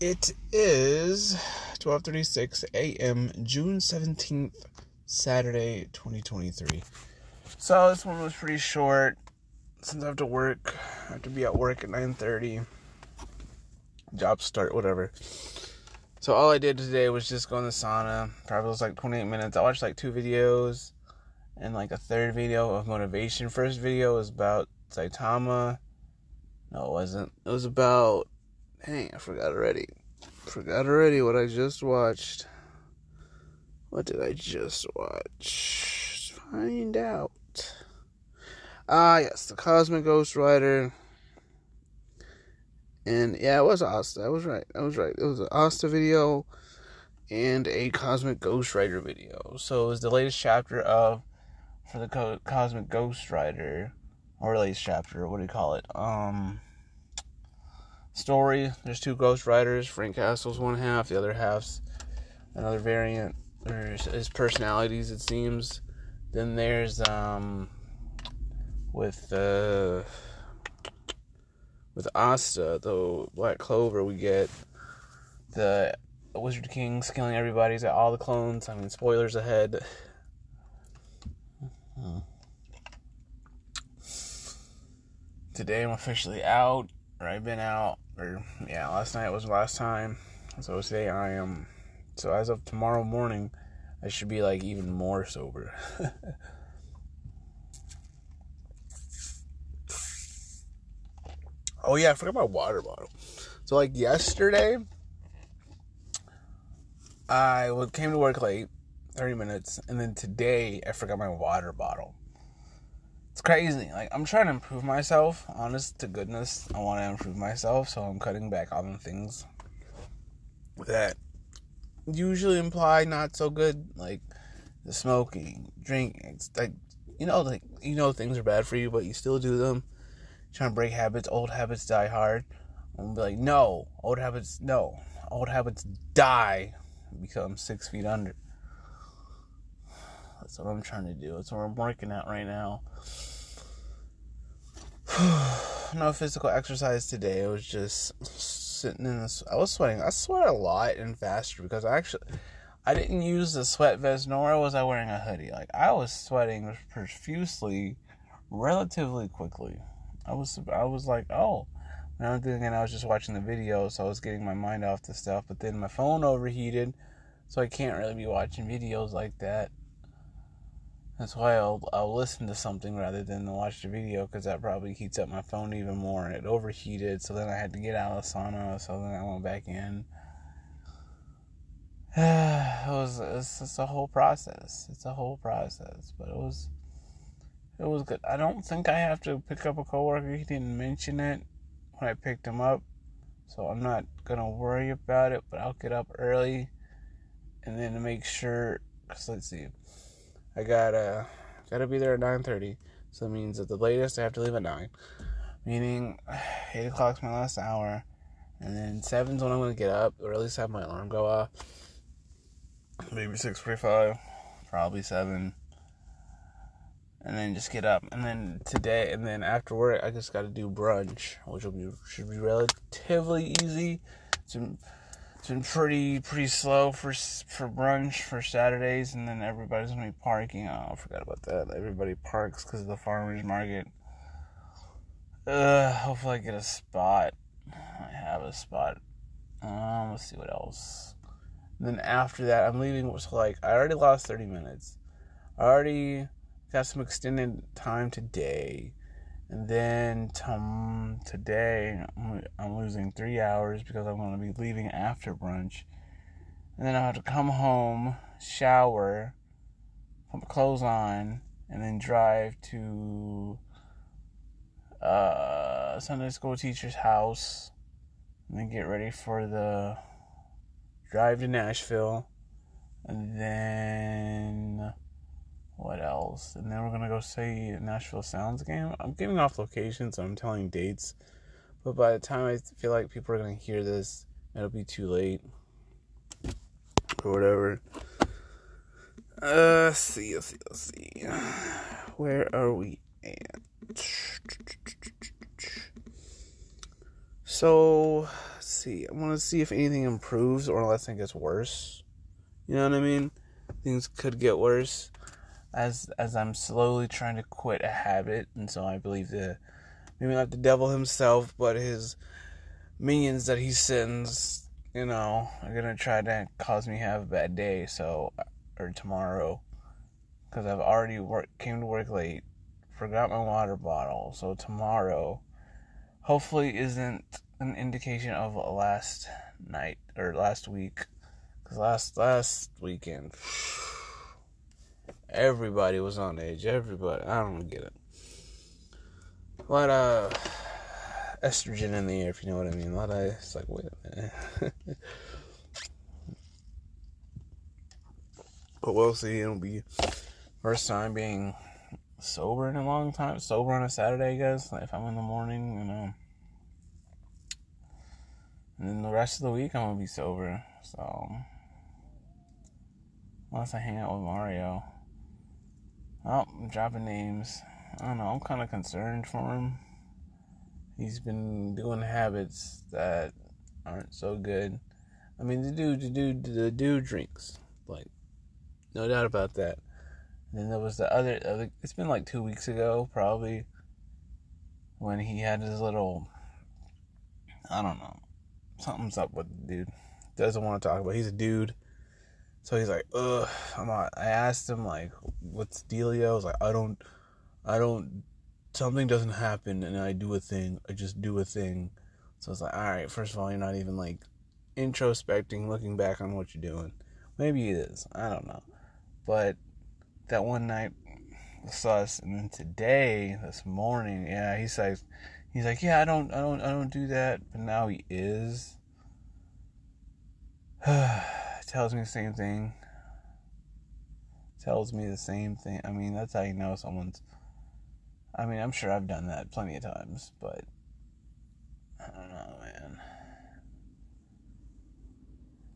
It is 12:36 a.m. June 17th, Saturday, 2023. So this one was pretty short since I have to work. I have to be at work at 9:30. Job start whatever. So all I did today was just go in the sauna. Probably was like 28 minutes. I watched like two videos and like a third video of motivation. First video was about Saitama. No, it wasn't. It was about Dang, I forgot already. Forgot already what I just watched. What did I just watch? Find out. Ah, yes, the Cosmic Ghost Rider. And yeah, it was Asta. I was right. I was right. It was an Asta video and a Cosmic Ghost Rider video. So it was the latest chapter of for the Co- Cosmic Ghost Rider, or latest chapter. What do you call it? Um story. There's two Ghost Riders. Frank Castle's one half, the other half's another variant. There's his personalities, it seems. Then there's um with uh with Asta, the Black Clover, we get the Wizard King's killing everybody. He's got all the clones. I mean, spoilers ahead. Today I'm officially out, or I've been out or yeah, last night was the last time. So today I am. So as of tomorrow morning, I should be like even more sober. oh yeah, I forgot my water bottle. So like yesterday, I came to work late, thirty minutes, and then today I forgot my water bottle it's crazy. Like I'm trying to improve myself. Honest to goodness, I want to improve myself, so I'm cutting back on things that usually imply not so good, like the smoking, drinking. It's like you know, like you know things are bad for you, but you still do them. trying to break habits. Old habits die hard. I'm be like, no, old habits, no, old habits die, become six feet under. That's what I'm trying to do. That's what I'm working at right now. no physical exercise today. It was just sitting in this. I was sweating. I sweat a lot and faster because I actually I didn't use the sweat vest nor was I wearing a hoodie. Like I was sweating profusely, relatively quickly. I was I was like, oh. And I'm thinking I was just watching the video, so I was getting my mind off the stuff. But then my phone overheated, so I can't really be watching videos like that. That's why I'll, I'll listen to something rather than watch the video because that probably heats up my phone even more and it overheated. So then I had to get out of the sauna. So then I went back in. it was it's, it's a whole process. It's a whole process, but it was it was good. I don't think I have to pick up a coworker. He didn't mention it when I picked him up, so I'm not gonna worry about it. But I'll get up early and then make sure. Cause let's see I gotta uh, gotta be there at nine thirty. So it means at the latest I have to leave at nine. Meaning eight o'clock's my last hour. And then seven's when I'm gonna get up, or at least have my alarm go off. Maybe six forty five, probably seven. And then just get up. And then today and then after work I just gotta do brunch, which will be should be relatively easy. It's it's been pretty pretty slow for for brunch for Saturdays, and then everybody's gonna be parking. Oh, I forgot about that. Everybody parks because of the farmers market. Uh, hopefully I get a spot. I have a spot. Um, let's see what else. And then after that, I'm leaving. So like, I already lost 30 minutes. I already got some extended time today. And then tom- today, I'm losing three hours because I'm going to be leaving after brunch. And then I have to come home, shower, put my clothes on, and then drive to uh, Sunday school teacher's house. And then get ready for the drive to Nashville. And then what else? And then we're gonna go see Nashville Sounds game. I'm giving off locations, so I'm telling dates. But by the time I feel like people are gonna hear this, it'll be too late. Or whatever. Uh, see, let's see, let's see. Where are we at? So, see. I want to see if anything improves or unless it gets worse. You know what I mean? Things could get worse as as I'm slowly trying to quit a habit, and so I believe that maybe not the devil himself, but his minions that he sends, you know, are gonna try to cause me have a bad day. So or tomorrow, because I've already work came to work late, forgot my water bottle. So tomorrow, hopefully, isn't an indication of last night or last week, because last last weekend. Everybody was on edge. Everybody. I don't get it. A lot of estrogen in the air, if you know what I mean. A lot of. It's like, wait a minute. but we'll see. It'll be first time being sober in a long time. Sober on a Saturday, I guess. Like if I'm in the morning, you know. And then the rest of the week, I'm gonna be sober. So, unless I hang out with Mario. Oh, I'm dropping names. I don't know. I'm kind of concerned for him. He's been doing habits that aren't so good. I mean, the dude, the dude, the dude drinks. Like, no doubt about that. And then there was the other. It's been like two weeks ago, probably, when he had his little. I don't know. Something's up with the dude. Doesn't want to talk about. He's a dude. So he's like, ugh. I'm not. I asked him like, what's dealio? I was like, I don't, I don't. Something doesn't happen, and I do a thing. I just do a thing. So it's like, all right. First of all, you're not even like introspecting, looking back on what you're doing. Maybe it is. I don't know. But that one night was sus, and then today, this morning, yeah, he says, he's like, yeah, I don't, I don't, I don't do that. But now he is. tells me the same thing. Tells me the same thing. I mean, that's how you know someone's. I mean, I'm sure I've done that plenty of times, but I don't know, man.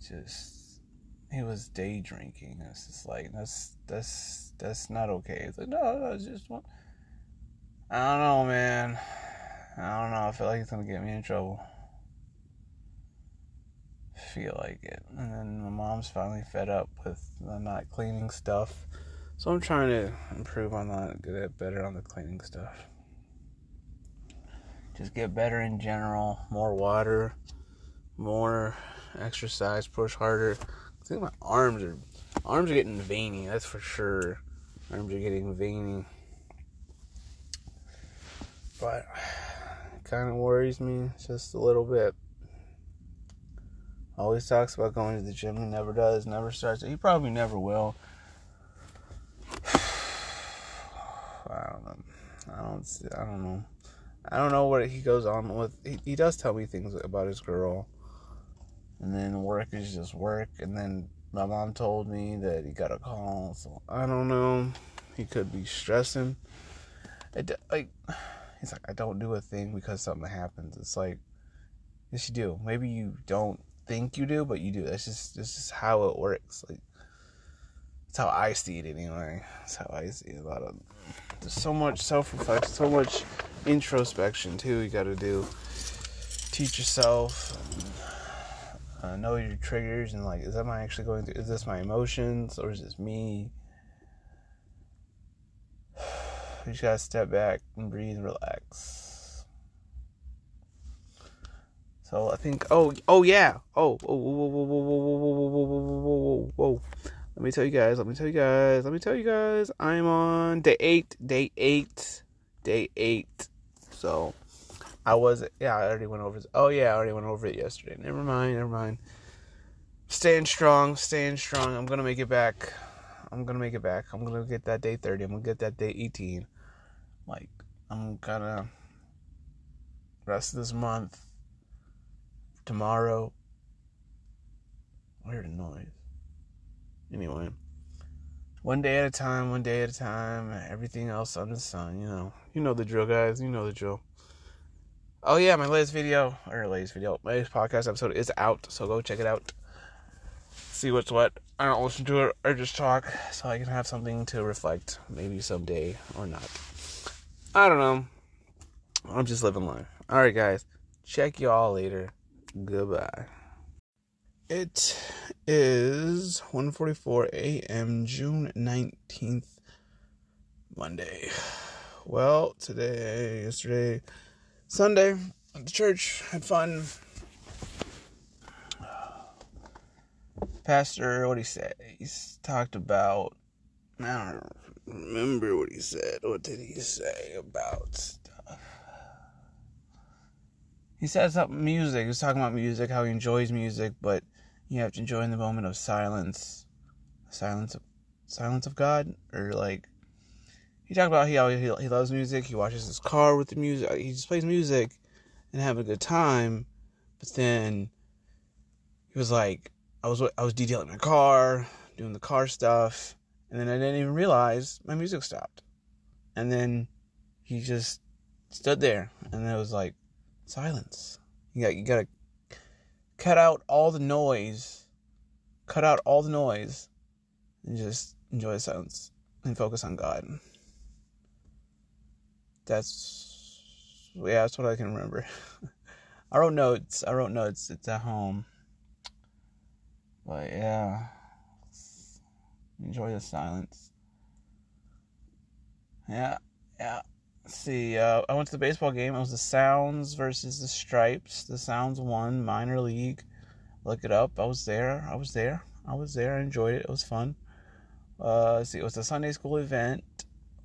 Just he was day drinking. It's just like that's that's that's not okay. It's like no, no, it's just one. I don't know, man. I don't know. I feel like it's gonna get me in trouble feel like it. And then my mom's finally fed up with not cleaning stuff. So I'm trying to improve on that, get better on the cleaning stuff. Just get better in general. More water, more exercise, push harder. I think my arms are arms are getting veiny, that's for sure. Arms are getting veiny. But it kind of worries me just a little bit. Always talks about going to the gym. He never does. Never starts. He probably never will. I don't know. I don't. I don't know. I don't know what he goes on with. He, he does tell me things about his girl, and then work is just work. And then my mom told me that he got a call. So I don't know. He could be stressing. It, like he's like, I don't do a thing because something happens. It's like, yes, you do. Maybe you don't think you do, but you do. That's just this is how it works. Like that's how I see it anyway. That's how I see a lot of there's so much self reflection, so much introspection too. You got to do. Teach yourself. Uh, know your triggers and like, is that my actually going through? Is this my emotions or is this me? You just gotta step back and breathe, and relax. So I think oh oh yeah oh oh whoa whoa whoa whoa whoa whoa whoa whoa whoa let me tell you guys let me tell you guys let me tell you guys I'm on day eight day eight day eight so I was yeah I already went over oh yeah I already went over it yesterday never mind never mind staying strong staying strong I'm gonna make it back I'm gonna make it back I'm gonna get that day 30 I'm gonna get that day 18 like I'm gonna rest of this month tomorrow. I heard a noise. Anyway, one day at a time, one day at a time. Everything else on the sun, you know. You know the drill, guys. You know the drill. Oh yeah, my latest video or latest video, my latest podcast episode is out, so go check it out. See what's what. I don't listen to it or just talk, so I can have something to reflect, maybe someday or not. I don't know. I'm just living life. All right, guys. Check y'all later. Goodbye. It is 1:44 a.m. June 19th, Monday. Well, today, yesterday, Sunday, at the church, had fun. Pastor, what he said? he talked about. I don't remember what he said. What did he say about? He said something music. He was talking about music, how he enjoys music, but you have to enjoy in the moment of silence, silence of silence of God, or like he talked about how he he loves music. He watches his car with the music. He just plays music and have a good time. But then he was like, I was I was detailing my car, doing the car stuff, and then I didn't even realize my music stopped. And then he just stood there, and it was like silence. You got you gotta cut out all the noise, cut out all the noise, and just enjoy the silence and focus on God. That's yeah, that's what I can remember. I wrote notes. I wrote notes. It's at home. But yeah, enjoy the silence. Yeah, yeah. See, uh, I went to the baseball game. It was the Sounds versus the Stripes. The Sounds won minor league. Look it up. I was there. I was there. I was there. I enjoyed it. It was fun. Uh, see, it was a Sunday school event.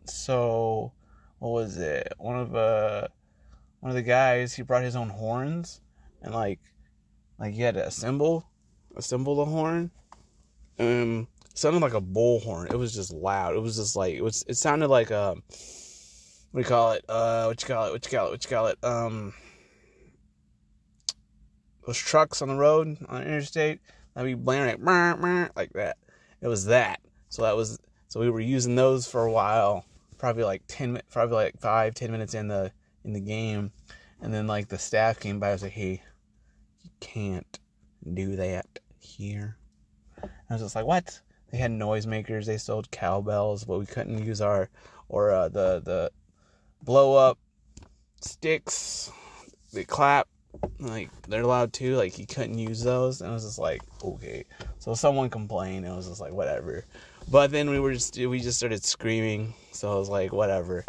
So, what was it? One of uh, one of the guys he brought his own horns and like, like he had to assemble, assemble the horn. Um, sounded like a bullhorn. It was just loud. It was just like it was. It sounded like a um, what do you call it? Uh, what you call it? What you call it? What you call it? Um, those trucks on the road on the interstate that'd be blaring like, like that. It was that. So that was so we were using those for a while, probably like ten, probably like five, ten minutes in the in the game, and then like the staff came by. I was like, hey, you can't do that here. I was just like, what? They had noisemakers. They sold cowbells, but we couldn't use our or uh, the the blow up sticks. They clap like they're allowed to. Like he couldn't use those, and I was just like, okay. So someone complained, and I was just like, whatever. But then we were just we just started screaming, so I was like, whatever.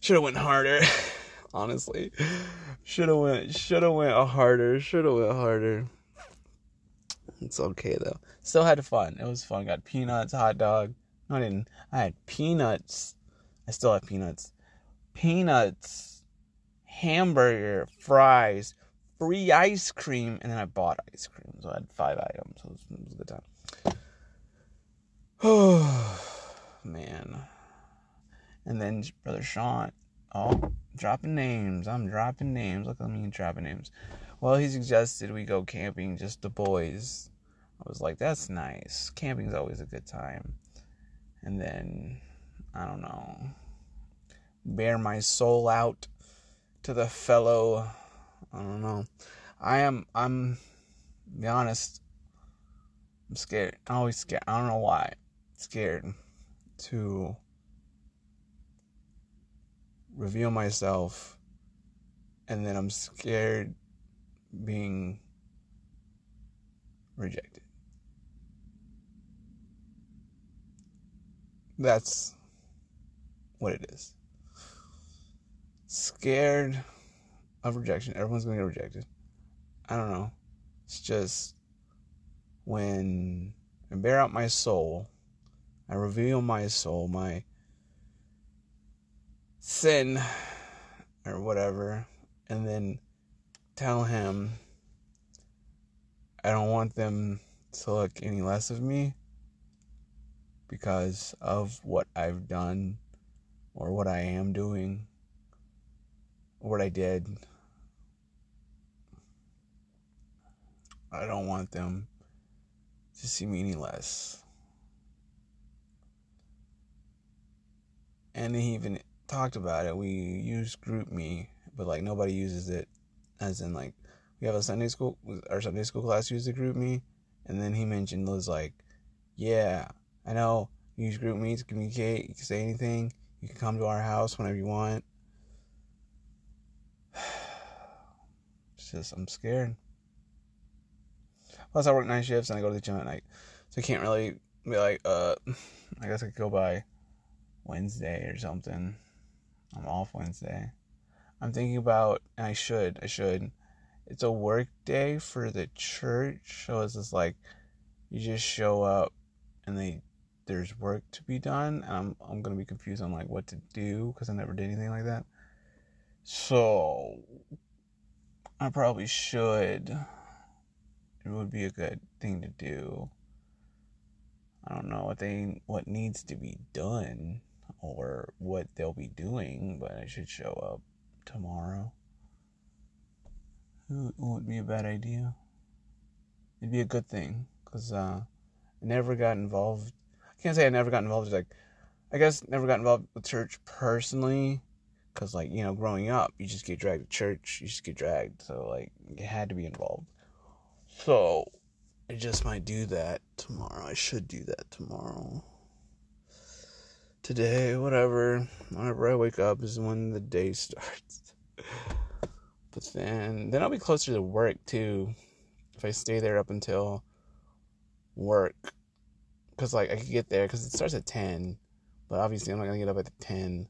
Should have went harder, honestly. Should have went should have went harder. Should have went harder. It's okay though. Still had fun. It was fun. Got peanuts, hot dog. No, I didn't. I had peanuts. I still have peanuts peanuts, hamburger, fries, free ice cream, and then I bought ice cream. So I had five items. So it was, a good time. Oh, man. And then Brother Sean, oh, dropping names. I'm dropping names. Look at me dropping names. Well, he suggested we go camping, just the boys. I was like, that's nice. Camping's always a good time. And then, I don't know bear my soul out to the fellow. I don't know. I am. I'm. Be honest. I'm scared. I'm always scared. I don't know why. Scared to reveal myself, and then I'm scared being rejected. That's what it is scared of rejection. Everyone's going to get rejected. I don't know. It's just when I bear out my soul, I reveal my soul, my sin or whatever, and then tell him I don't want them to look any less of me because of what I've done or what I am doing what I did. I don't want them to see me any less. And he even talked about it. We use GroupMe, but like nobody uses it as in like we have a Sunday school our Sunday school class uses GroupMe and then he mentioned was like, Yeah, I know use GroupMe to communicate, you can say anything, you can come to our house whenever you want just I'm scared. Plus, I work night shifts and I go to the gym at night, so I can't really be like, uh, I guess I could go by Wednesday or something. I'm off Wednesday. I'm thinking about, and I should, I should. It's a work day for the church, so it's just like you just show up and they there's work to be done, and I'm I'm gonna be confused on like what to do because I never did anything like that. So I probably should. It would be a good thing to do. I don't know what they what needs to be done or what they'll be doing, but I should show up tomorrow. It would be a bad idea. It'd be a good thing because uh, I never got involved. I can't say I never got involved. Like, I guess never got involved with church personally because, like, you know, growing up, you just get dragged to church. You just get dragged. So, like, you had to be involved. So, I just might do that tomorrow. I should do that tomorrow. Today, whatever. Whenever I wake up is when the day starts. But then, then I'll be closer to work too. If I stay there up until work, because like I could get there because it starts at ten, but obviously I'm not gonna get up at ten.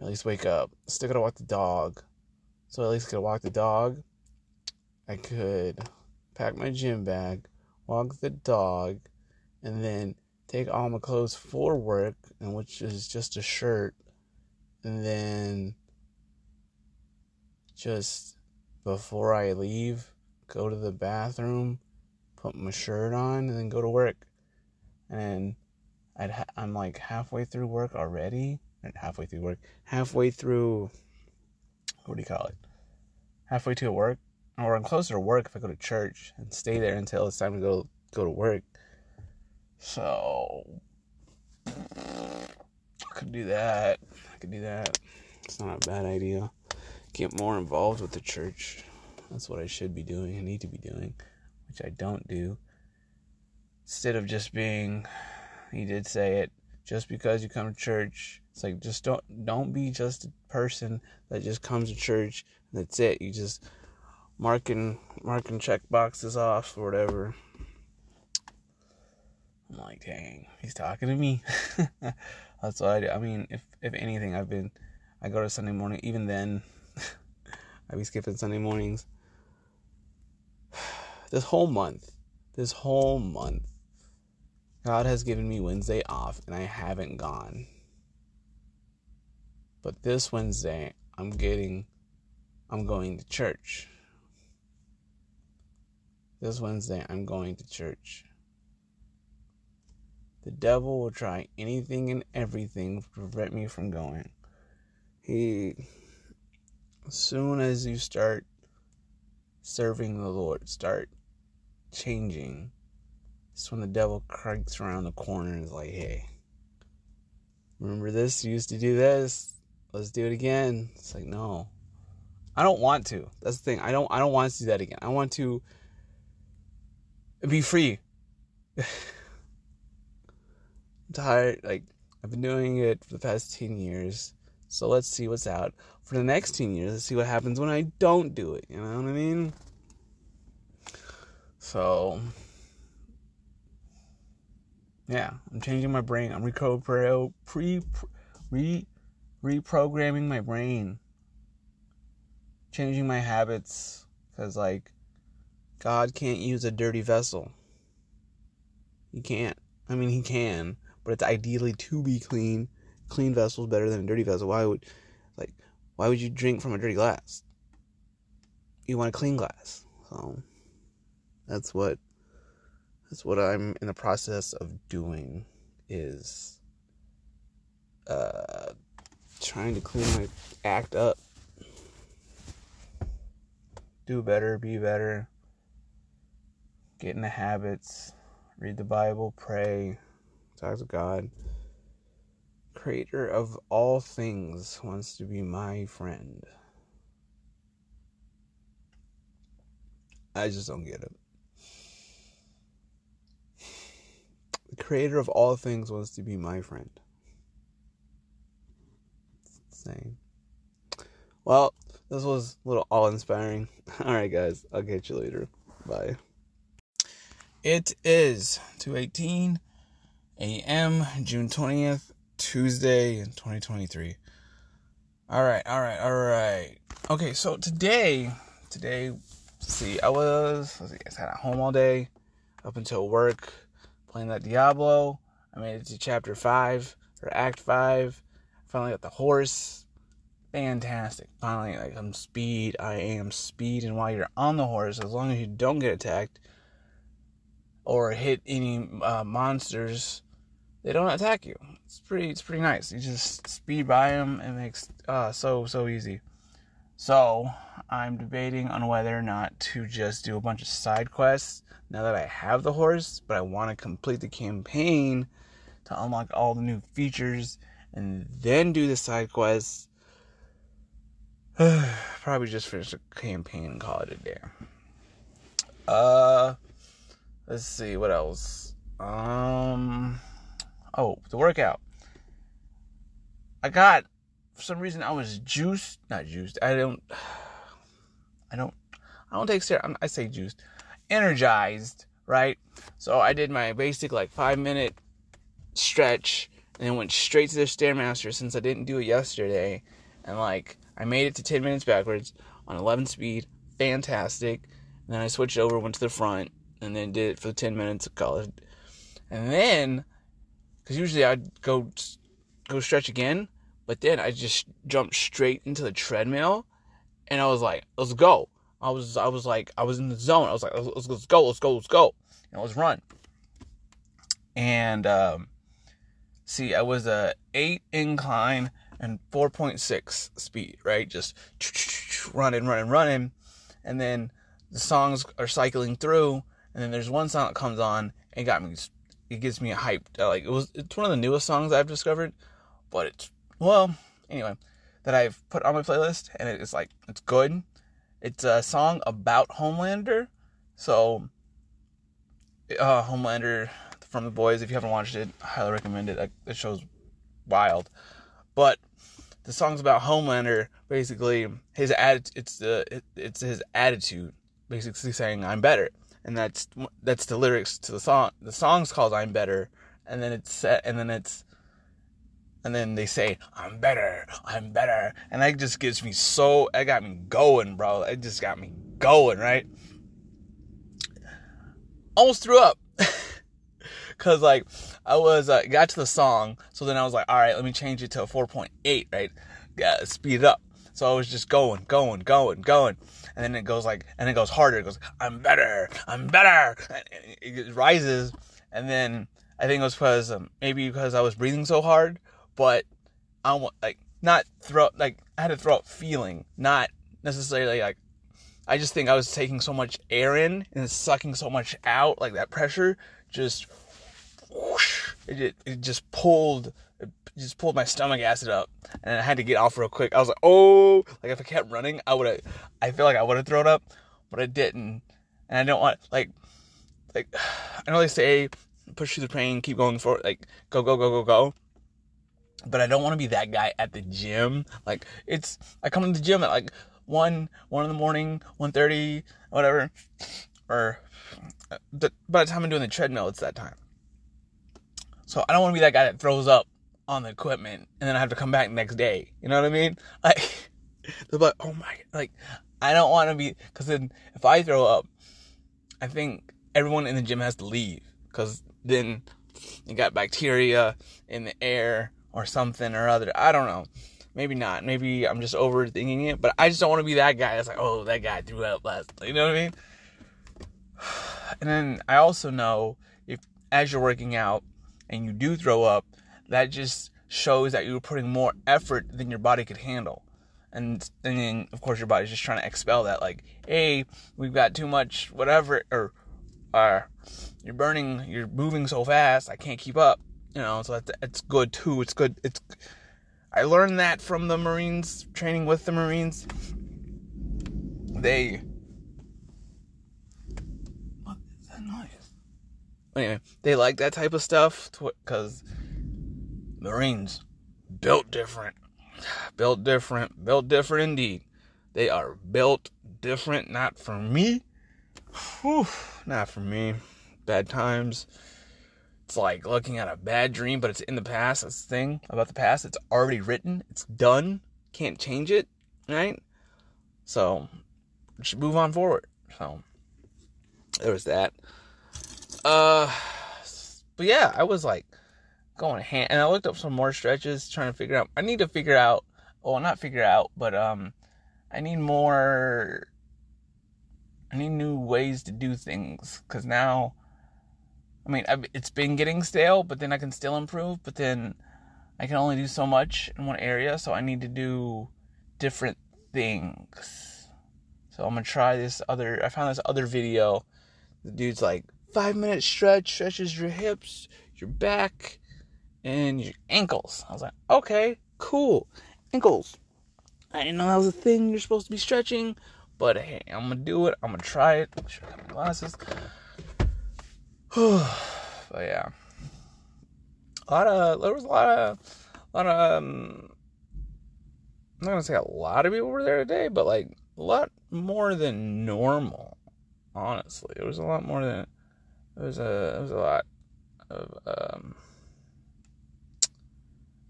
At least wake up. Still gotta walk the dog, so at least I could walk the dog. I could pack my gym bag, walk the dog, and then take all my clothes for work, and which is just a shirt, and then just before I leave, go to the bathroom, put my shirt on, and then go to work. And I'd ha- I'm like halfway through work already, halfway through work, halfway through. What do you call it? Halfway to work, or I'm closer to work if I go to church and stay there until it's time to go go to work. So I could do that. I could do that. It's not a bad idea get more involved with the church. That's what I should be doing. I need to be doing, which I don't do. Instead of just being, he did say it, just because you come to church, it's like just don't don't be just a person that just comes to church. And that's it. You just marking marking check boxes off or whatever. I'm like, dang, he's talking to me. that's what I do. I mean, if if anything, I've been I go to Sunday morning. Even then, I be skipping Sunday mornings. This whole month, this whole month, God has given me Wednesday off and I haven't gone. But this Wednesday, I'm getting, I'm going to church. This Wednesday, I'm going to church. The devil will try anything and everything to prevent me from going. He as soon as you start serving the Lord, start changing, it's when the devil cranks around the corner and is like, hey, remember this? You used to do this. Let's do it again. It's like, no. I don't want to. That's the thing. I don't I don't want to do that again. I want to be free. I'm tired like I've been doing it for the past 10 years. So let's see what's out for the next 10 years. Let's see what happens when I don't do it. You know what I mean? So, yeah, I'm changing my brain. I'm recode pre, re, reprogramming my brain, changing my habits. Because, like, God can't use a dirty vessel. He can't. I mean, he can, but it's ideally to be clean. Clean vessel is better than a dirty vessel. Why would like, why would you drink from a dirty glass? You want a clean glass. So that's what that's what I'm in the process of doing is uh trying to clean my act up. Do better, be better. Get in the habits, read the Bible, pray, talk to God creator of all things wants to be my friend. I just don't get it. The creator of all things wants to be my friend. Insane. Well, this was a little all inspiring. All right, guys, I'll catch you later. Bye. It is 2:18 a.m. June 20th, Tuesday 2023. All right, all right, all right. Okay, so today, today, see, I was, let's see, I sat at home all day, up until work, playing that Diablo. I made it to chapter five or act five. Finally got the horse. Fantastic. Finally, like I'm speed. I am speed, and while you're on the horse, as long as you don't get attacked or hit any uh, monsters, they don't attack you. It's pretty. It's pretty nice. You just speed by them. It makes uh, so so easy. So I'm debating on whether or not to just do a bunch of side quests now that I have the horse, but I want to complete the campaign to unlock all the new features and then do the side quests. Probably just finish the campaign and call it a day. Uh, let's see what else. Um, oh, the workout. I got for some reason I was juiced, not juiced. I don't, I don't, I don't take steroids. I say juiced, energized, right? So I did my basic like five minute stretch and went straight to the stairmaster since I didn't do it yesterday, and like I made it to ten minutes backwards on 11 speed, fantastic. And then I switched over, went to the front, and then did it for 10 minutes, call it. And then, because usually I'd go go stretch again, but then I just jumped straight into the treadmill, and I was like, "Let's go!" I was, I was like, I was in the zone. I was like, "Let's, let's go, let's go, let's go," and let's run. And um, see, I was a eight incline and 4.6 speed, right? Just running, running, running, and then the songs are cycling through, and then there's one song that comes on and got me. It gives me a hype. Like it was, it's one of the newest songs I've discovered, but it's well, anyway, that I've put on my playlist, and it's like it's good. It's a song about Homelander, so uh, Homelander from the boys. If you haven't watched it, I highly recommend it. The show's wild, but the song's about Homelander. Basically, his. It's the it, it's his attitude, basically saying I'm better, and that's that's the lyrics to the song. The song's called I'm Better, and then it's set, and then it's and then they say, I'm better, I'm better. And that just gets me so, it got me going, bro. It just got me going, right? Almost threw up. Cause like, I was, uh, got to the song, so then I was like, alright, let me change it to a 4.8, right? Yeah, speed it up. So I was just going, going, going, going. And then it goes like, and it goes harder. It goes, I'm better, I'm better. It rises. And then I think it was because, um, maybe because I was breathing so hard but I want like not throw like I had a throw up feeling, not necessarily like I just think I was taking so much air in and sucking so much out, like that pressure just whoosh, it, it just pulled it just pulled my stomach acid up and I had to get off real quick. I was like, oh, like if I kept running, I would have, I feel like I would have thrown up, but I didn't. And I don't want, like, like, I know they say push through the pain, keep going for like, go, go, go, go, go but I don't want to be that guy at the gym. Like it's I come to the gym at like one one in the morning, one thirty, whatever, or uh, but by the time I'm doing the treadmill, it's that time. So I don't want to be that guy that throws up on the equipment and then I have to come back next day. You know what I mean? Like they're like, oh my, like I don't want to be because then if I throw up, I think everyone in the gym has to leave because then you got bacteria in the air or something or other. I don't know. Maybe not. Maybe I'm just overthinking it, but I just don't want to be that guy that's like, oh, that guy threw up last. You know what I mean? And then I also know if as you're working out and you do throw up, that just shows that you're putting more effort than your body could handle. And, and then, of course, your body's just trying to expel that. Like, hey, we've got too much, whatever, or, or you're burning, you're moving so fast, I can't keep up you know, so that's, it's good too. It's good. It's I learned that from the Marines training with the Marines. They what is that noise? Anyway, they like that type of stuff because Marines built different, built different, built different indeed. They are built different, not for me. Whew, not for me. Bad times. It's like looking at a bad dream, but it's in the past. That's the thing about the past. It's already written. It's done. Can't change it, right? So, should move on forward. So, there was that. Uh, but yeah, I was like going hand, and I looked up some more stretches, trying to figure out. I need to figure out. Well, not figure out, but um, I need more. I need new ways to do things because now I mean, it's been getting stale, but then I can still improve. But then I can only do so much in one area, so I need to do different things. So I'm gonna try this other. I found this other video. The dude's like five minute stretch stretches your hips, your back, and your ankles. I was like, okay, cool, ankles. I didn't know that was a thing you're supposed to be stretching, but hey, I'm gonna do it. I'm gonna try it. I should have my glasses. but yeah, a lot of there was a lot of a lot of um, I'm not gonna say a lot of people were there today, but like a lot more than normal. Honestly, it was a lot more than it was a it was a lot of um,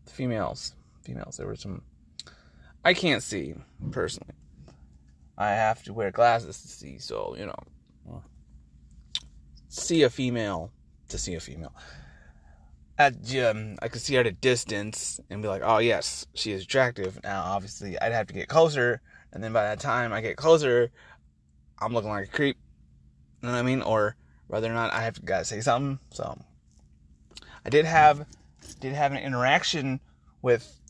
females. Females. There were some. I can't see personally. I have to wear glasses to see, so you know see a female to see a female at gym, I could see her at a distance and be like, "Oh yes, she is attractive." Now, obviously, I'd have to get closer, and then by that time I get closer, I'm looking like a creep. You know what I mean? Or whether or not I have to gotta say something. So, I did have did have an interaction with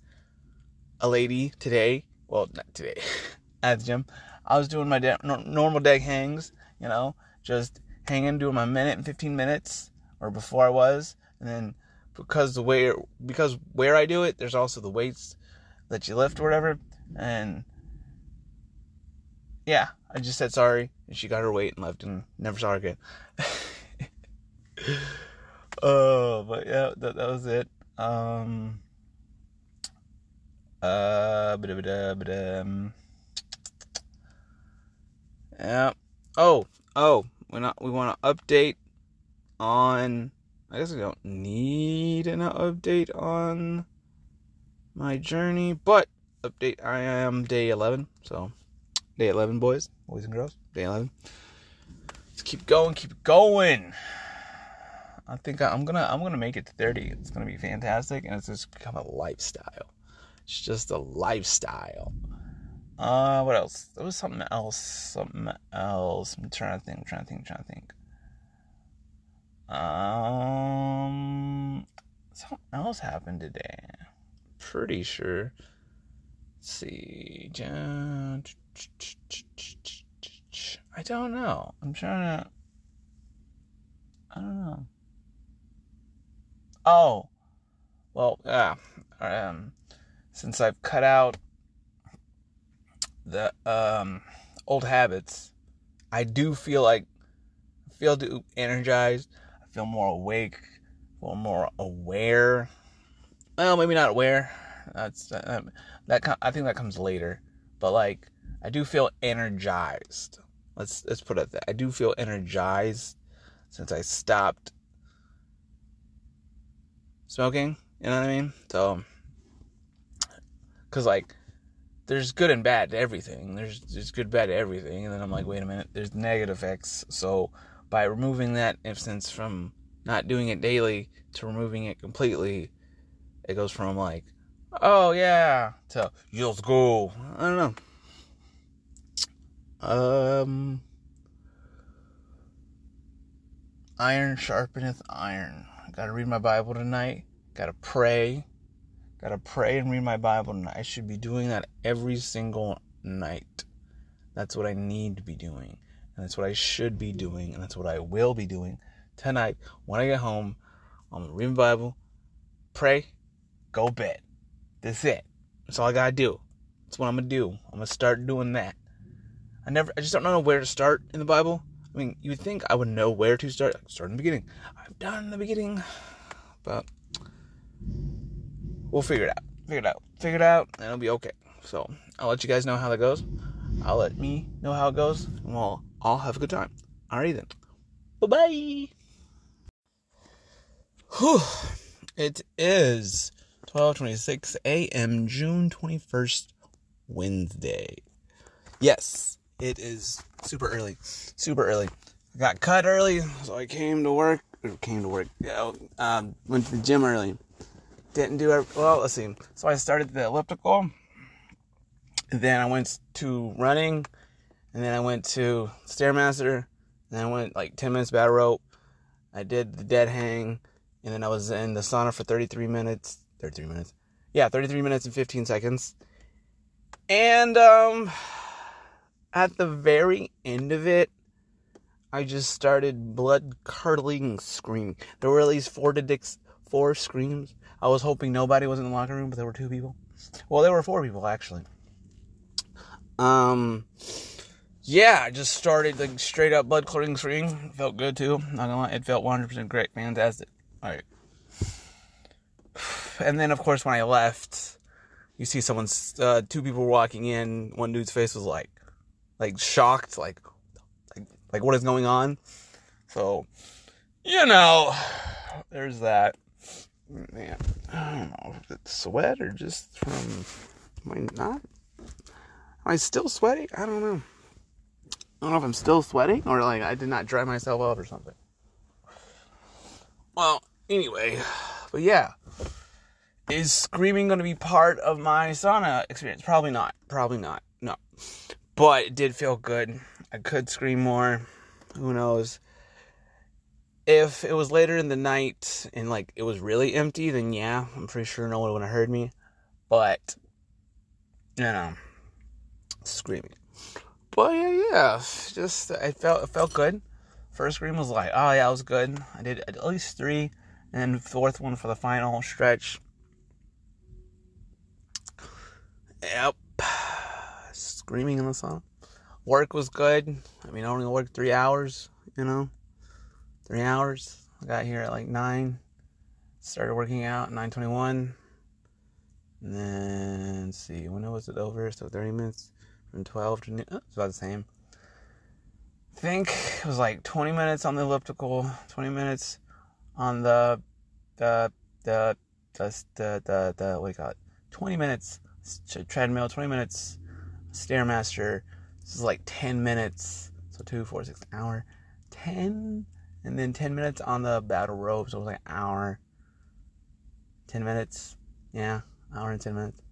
a lady today. Well, not today at the gym. I was doing my de- normal dead hangs, you know, just hanging, doing my minute and 15 minutes, or before I was, and then because the way because where I do it, there's also the weights that you lift or whatever, and yeah, I just said sorry, and she got her weight and left, and never saw her again. oh, but yeah, that, that was it. Um, uh, um, yeah. Oh, oh, we not we want to update on. I guess we don't need an update on my journey, but update. I am day eleven, so day eleven, boys, boys and girls, day eleven. Let's keep going, keep going. I think I'm gonna I'm gonna make it to 30. It's gonna be fantastic, and it's just become a lifestyle. It's just a lifestyle. Uh, what else? There was something else. Something else. I'm trying to think. I'm trying to think. I'm trying to think. Um, something else happened today. Pretty sure. Let's see. I don't know. I'm trying to. I don't know. Oh, well, yeah. Um, since I've cut out the um, old habits, I do feel like I feel energized. I feel more awake, feel more aware. Well, maybe not aware. That's uh, that. I think that comes later. But like, I do feel energized. Let's let's put it that. I do feel energized since I stopped smoking. You know what I mean? So, cause like there's good and bad to everything. There's there's good, bad to everything. And then I'm like, wait a minute, there's negative effects. So by removing that instance from not doing it daily to removing it completely, it goes from like, oh yeah, to let's go. I don't know. Um, iron sharpeneth iron. I gotta read my Bible tonight. Gotta pray. Gotta pray and read my Bible, tonight. I should be doing that every single night. That's what I need to be doing, and that's what I should be doing, and that's what I will be doing tonight when I get home. I'm gonna read my Bible, pray, go bed. That's it. That's all I gotta do. That's what I'm gonna do. I'm gonna start doing that. I never, I just don't know where to start in the Bible. I mean, you would think I would know where to start. Start in the beginning. I've done the beginning, but we'll figure it out. Figure it out. Figure it out, and it'll be okay. So I'll let you guys know how that goes. I'll let me know how it goes, and we'll all have a good time. Alrighty then. Bye bye. It is 12:26 a.m. June 21st, Wednesday. Yes, it is super early. Super early. I got cut early, so I came to work. Came to work. Yeah, um, went to the gym early. Didn't do it. Well, let's see. So I started the elliptical. Then I went to running, and then I went to stairmaster. And I went like 10 minutes battle rope. I did the dead hang, and then I was in the sauna for 33 minutes. 33 minutes. Yeah, 33 minutes and 15 seconds. And um at the very end of it, I just started blood curdling screaming. There were at least four to dicks, four screams. I was hoping nobody was in the locker room, but there were two people. Well, there were four people actually. Um, yeah, I just started like straight up blood curdling screaming. Felt good too. Not gonna lie, it felt 100% great, fantastic. All right. And then, of course, when I left, you see someone's uh, two people walking in. One dude's face was like, like shocked, like, like, like what is going on? So, you know, there's that. Man, I don't know if it's sweat or just from. Am I not? Am I still sweating? I don't know. I don't know if I'm still sweating or like I did not dry myself up or something. Well, anyway, but yeah. Is screaming going to be part of my sauna experience? Probably not. Probably not. No. But it did feel good. I could scream more. Who knows? If it was later in the night and like it was really empty, then yeah, I'm pretty sure no one would have heard me. But, you know, screaming. But yeah, yeah, just I felt it felt good. First scream was like, oh yeah, it was good. I did at least three, and then fourth one for the final stretch. Yep, screaming in the sun. Work was good. I mean, I only worked three hours. You know, three hours. I got here at like nine. Started working out at nine twenty-one. And then see, when was it over? So thirty minutes from 12 to noon. It's about the same. I think it was like 20 minutes on the elliptical, 20 minutes on the the the the the the, the what do you call it? 20 minutes treadmill, 20 minutes stairmaster. This is like 10 minutes, so two, four, six, hour, 10, and then 10 minutes on the battle rope. So it was like an hour, 10 minutes, yeah, hour and 10 minutes.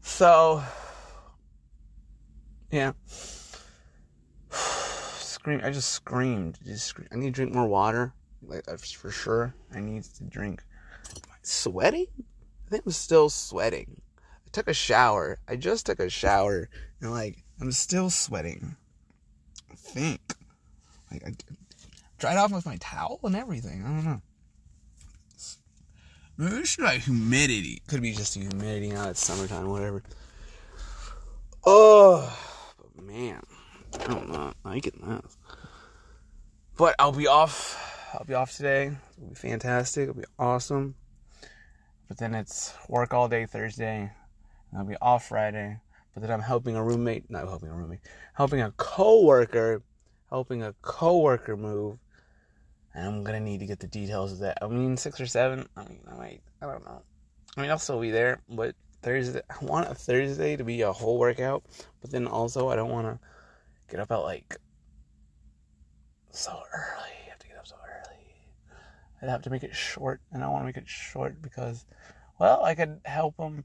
So yeah. Scream. I just screamed. Just scream. I need to drink more water. Like uh, for sure. I need to drink. Sweating? I think I'm still sweating. I took a shower. I just took a shower, and like I'm still sweating. I think. Like I dried off with my towel and everything. I don't know. Maybe it should like humidity. Could be just humidity now. It's summertime, whatever. Oh man, I don't know, liking this. But I'll be off. I'll be off today. It'll be fantastic. It'll be awesome. But then it's work all day Thursday. I'll be off Friday. But then I'm helping a roommate, not helping a roommate, helping a coworker, helping a coworker move. And I'm gonna need to get the details of that. I mean, six or seven. I mean, I might. I don't know. I mean, I'll still be there, but Thursday. I want a Thursday to be a whole workout, but then also I don't want to get up at like so early. I have to get up so early. I'd have to make it short, and I want to make it short because, well, I could help them,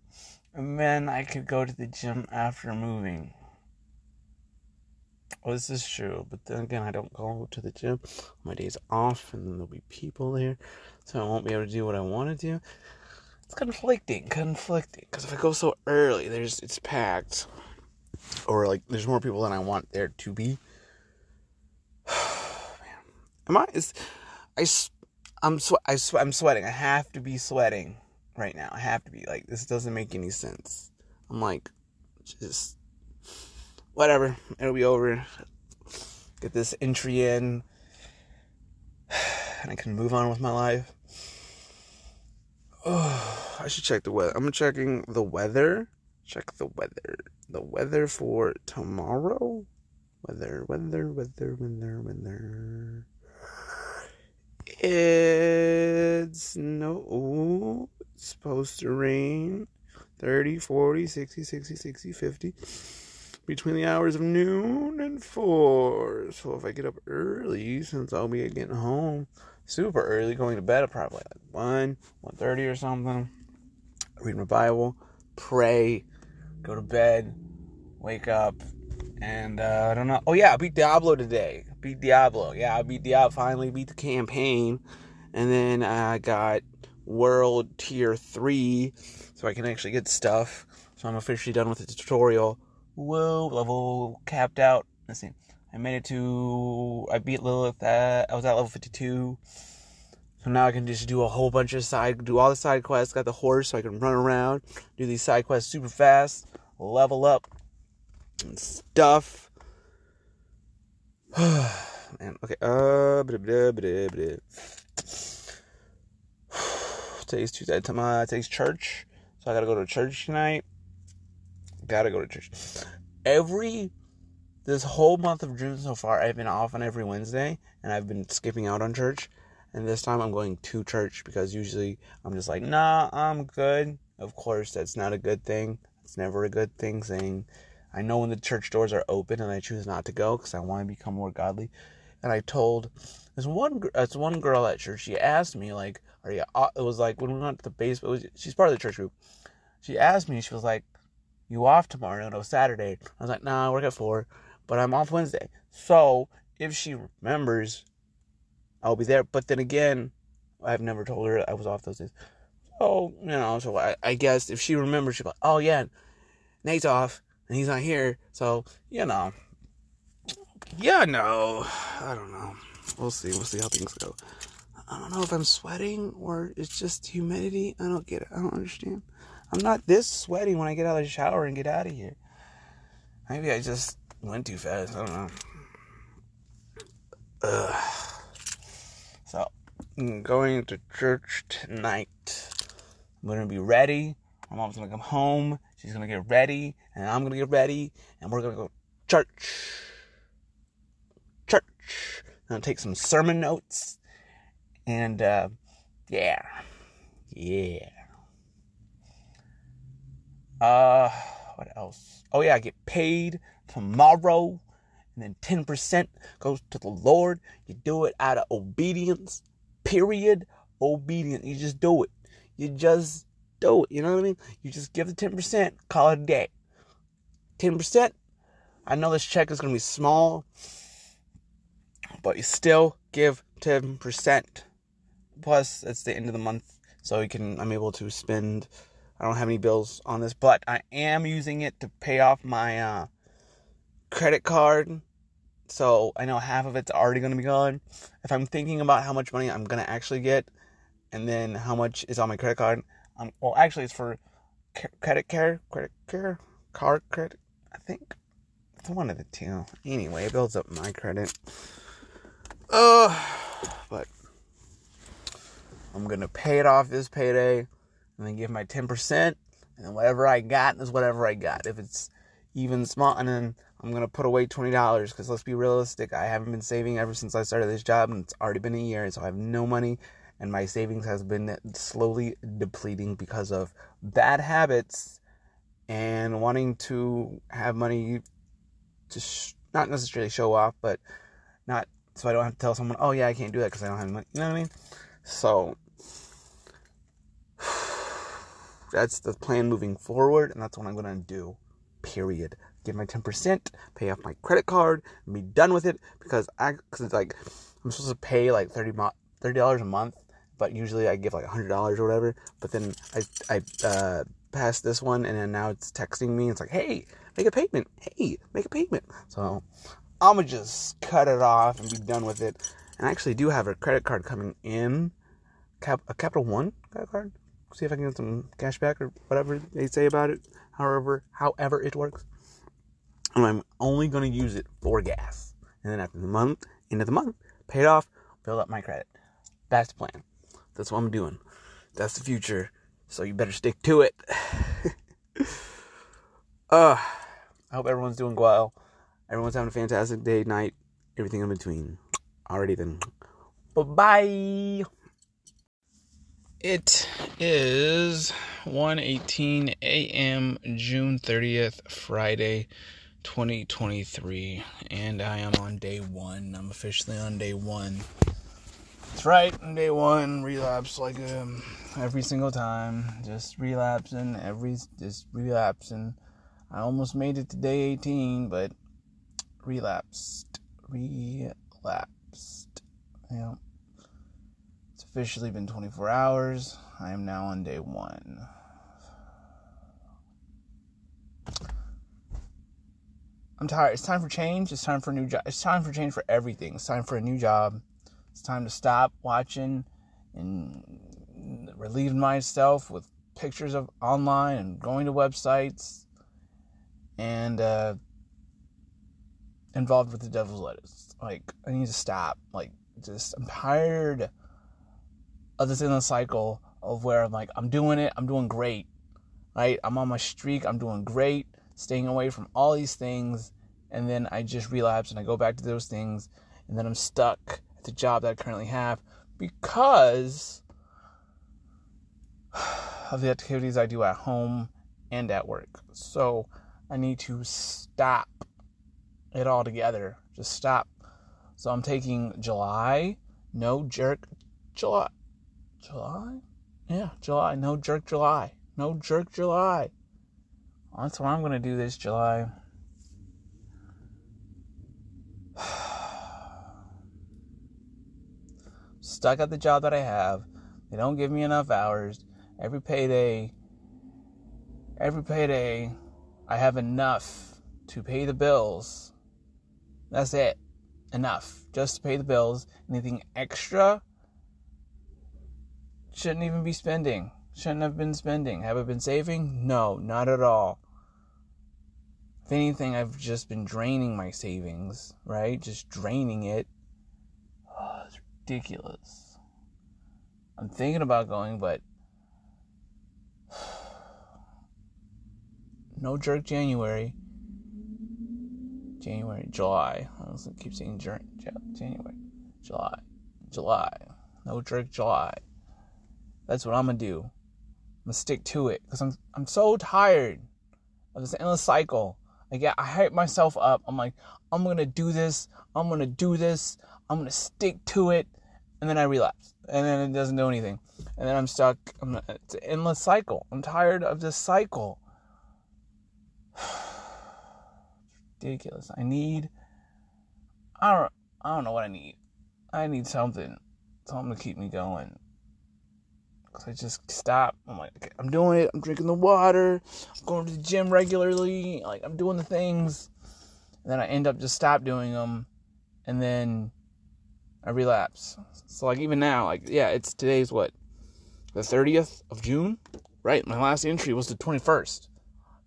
and then I could go to the gym after moving. Well, this is true, but then again, I don't go to the gym. My days off, and then there'll be people there, so I won't be able to do what I want to do it's conflicting, conflicting. Because if I go so early, there's it's packed, or like there's more people than I want there to be. Man, am I? Is I? I'm swe- I I'm sweating. I have to be sweating right now. I have to be like this doesn't make any sense. I'm like, just whatever. It'll be over. Get this entry in, and I can move on with my life. Oh, I should check the weather. I'm checking the weather. Check the weather. the weather for tomorrow. Weather, weather, weather, weather, weather. It's no, it's supposed to rain 30, 40, 60, 60, 60, 50 between the hours of noon and 4. So if I get up early, since I'll be getting home super early, going to bed at probably like 1, 1.30 or something, read my Bible, pray, go to bed, wake up, and uh, I don't know. Oh yeah, I beat Diablo today. Beat Diablo. Yeah, I beat Diablo. Finally beat the campaign, and then I got World Tier Three, so I can actually get stuff. So I'm officially done with the tutorial. Whoa, level capped out. Let's see. I made it to. I beat Lilith. At, I was at level 52. So now I can just do a whole bunch of side, do all the side quests. Got the horse, so I can run around, do these side quests super fast, level up, and stuff. Man, okay. Uh, blah, blah, blah, blah. today's Tuesday. Tomorrow today's church, so I gotta go to church tonight. Gotta go to church. Every this whole month of June so far, I've been off on every Wednesday, and I've been skipping out on church. And this time, I'm going to church because usually I'm just like, nah, I'm good. Of course, that's not a good thing. It's never a good thing saying I know when the church doors are open and I choose not to go because I want to become more godly. And I told this one this one girl at church. She asked me like, "Are you?" It was like when we went to the basement. Was, she's part of the church group. She asked me. She was like, "You off tomorrow?" Was Saturday. I was like, "Nah, I work at four, but I'm off Wednesday." So if she remembers, I'll be there. But then again, I've never told her I was off those days. So you know, so I, I guess if she remembers, she'll be like, "Oh yeah, Nate's off." And he's not here. So, you know. Yeah, no. I don't know. We'll see. We'll see how things go. I don't know if I'm sweating or it's just humidity. I don't get it. I don't understand. I'm not this sweaty when I get out of the shower and get out of here. Maybe I just went too fast. I don't know. Ugh. So, I'm going to church tonight. I'm going to be ready. My mom's going to come home She's gonna get ready, and I'm gonna get ready, and we're gonna go church. Church. Gonna take some sermon notes, and uh, yeah, yeah. Uh, what else? Oh yeah, I get paid tomorrow, and then ten percent goes to the Lord. You do it out of obedience. Period. Obedience. You just do it. You just do it. You know what I mean? You just give the 10%, call it a day. 10%. I know this check is going to be small, but you still give 10%. Plus, it's the end of the month, so you can, I'm able to spend, I don't have any bills on this, but I am using it to pay off my uh, credit card. So I know half of it's already going to be gone. If I'm thinking about how much money I'm going to actually get, and then how much is on my credit card, um, well, actually, it's for credit care, credit care, car credit. I think it's one of the two. Anyway, it builds up my credit. Uh, but I'm gonna pay it off this payday, and then give my ten percent, and then whatever I got is whatever I got. If it's even small, and then I'm gonna put away twenty dollars because let's be realistic. I haven't been saving ever since I started this job, and it's already been a year, so I have no money and my savings has been slowly depleting because of bad habits and wanting to have money to sh- not necessarily show off, but not so I don't have to tell someone, oh yeah, I can't do that because I don't have money. You know what I mean? So that's the plan moving forward, and that's what I'm gonna do. Period. Get my 10%, pay off my credit card, and be done with it because I, because it's like I'm supposed to pay like 30 dollars a month but usually I give like hundred dollars or whatever. But then I I uh, passed this one, and then now it's texting me. It's like, hey, make a payment. Hey, make a payment. So I'm gonna just cut it off and be done with it. And I actually do have a credit card coming in, cap a Capital One credit card. See if I can get some cash back or whatever they say about it. However, however it works. And I'm only gonna use it for gas. And then after the month, end of the month, pay it off, build up my credit. That's the plan. That's what I'm doing. That's the future. So you better stick to it. uh I hope everyone's doing well. Everyone's having a fantastic day, night, everything in between. Alrighty then. Bye bye. It is 1:18 a.m. June 30th, Friday, 2023, and I am on day 1. I'm officially on day 1. That's right, day 1 relapse like um, every single time, just relapsing, every just relapsing. I almost made it to day 18, but relapsed. Relapsed. Yeah. It's officially been 24 hours. I am now on day one. I'm tired. It's time for change. It's time for a new job. It's time for change for everything. It's time for a new job. It's time to stop watching and relieve myself with pictures of online and going to websites and uh, involved with the devil's lettuce. Like I need to stop. Like just I'm tired of this endless cycle of where I'm like I'm doing it, I'm doing great, right? I'm on my streak, I'm doing great, staying away from all these things, and then I just relapse and I go back to those things, and then I'm stuck the job that I currently have because of the activities I do at home and at work. So I need to stop it all together. Just stop. So I'm taking July, no jerk July. July? Yeah, July. No jerk July. No jerk July. That's what I'm going to do this July. Stuck at the job that I have. They don't give me enough hours. Every payday, every payday, I have enough to pay the bills. That's it. Enough. Just to pay the bills. Anything extra shouldn't even be spending. Shouldn't have been spending. Have I been saving? No, not at all. If anything, I've just been draining my savings, right? Just draining it. Ridiculous. I'm thinking about going, but no jerk January. January, July. I was keep saying January, July, July. No jerk July. That's what I'm gonna do. I'm gonna stick to it because I'm I'm so tired of this endless cycle. I get I hype myself up. I'm like I'm gonna do this. I'm gonna do this. I'm gonna stick to it, and then I relapse, and then it doesn't do anything, and then I'm stuck. I'm, it's an endless cycle. I'm tired of this cycle. ridiculous. I need. I don't. I don't know what I need. I need something, something to keep me going. Cause I just stop. I'm like, okay, I'm doing it. I'm drinking the water. I'm going to the gym regularly. Like I'm doing the things, and then I end up just stop doing them, and then I relapse. So like even now, like yeah, it's today's what, the 30th of June, right? My last entry was the 21st.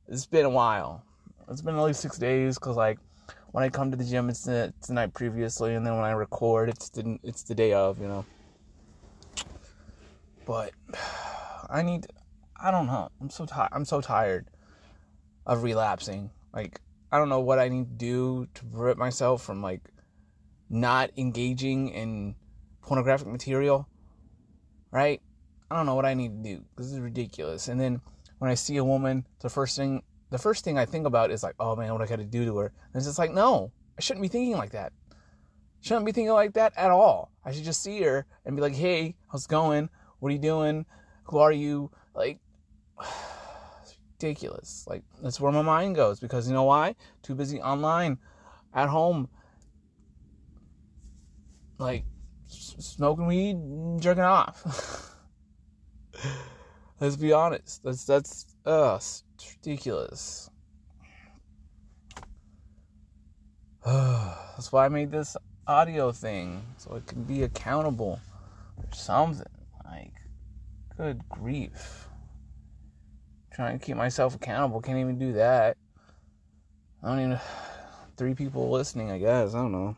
It's been a while. It's been at least six days because like when I come to the gym, it's the, it's the night previously, and then when I record, it's the it's the day of, you know. But I need, I don't know. I'm so tired. I'm so tired of relapsing. Like I don't know what I need to do to prevent myself from like not engaging in pornographic material. Right? I don't know what I need to do. This is ridiculous. And then when I see a woman, the first thing the first thing I think about is like, oh man, what I got to do to her. And it's just like, no, I shouldn't be thinking like that. Shouldn't be thinking like that at all. I should just see her and be like, hey, how's it going? What are you doing? Who are you? Like, it's ridiculous. Like, that's where my mind goes because you know why? Too busy online, at home, like smoking weed, jerking off. Let's be honest. That's that's. It's ridiculous. That's why I made this audio thing so it can be accountable or something. Like, good grief. trying to keep myself accountable, can't even do that. I don't even. Three people listening, I guess. I don't know.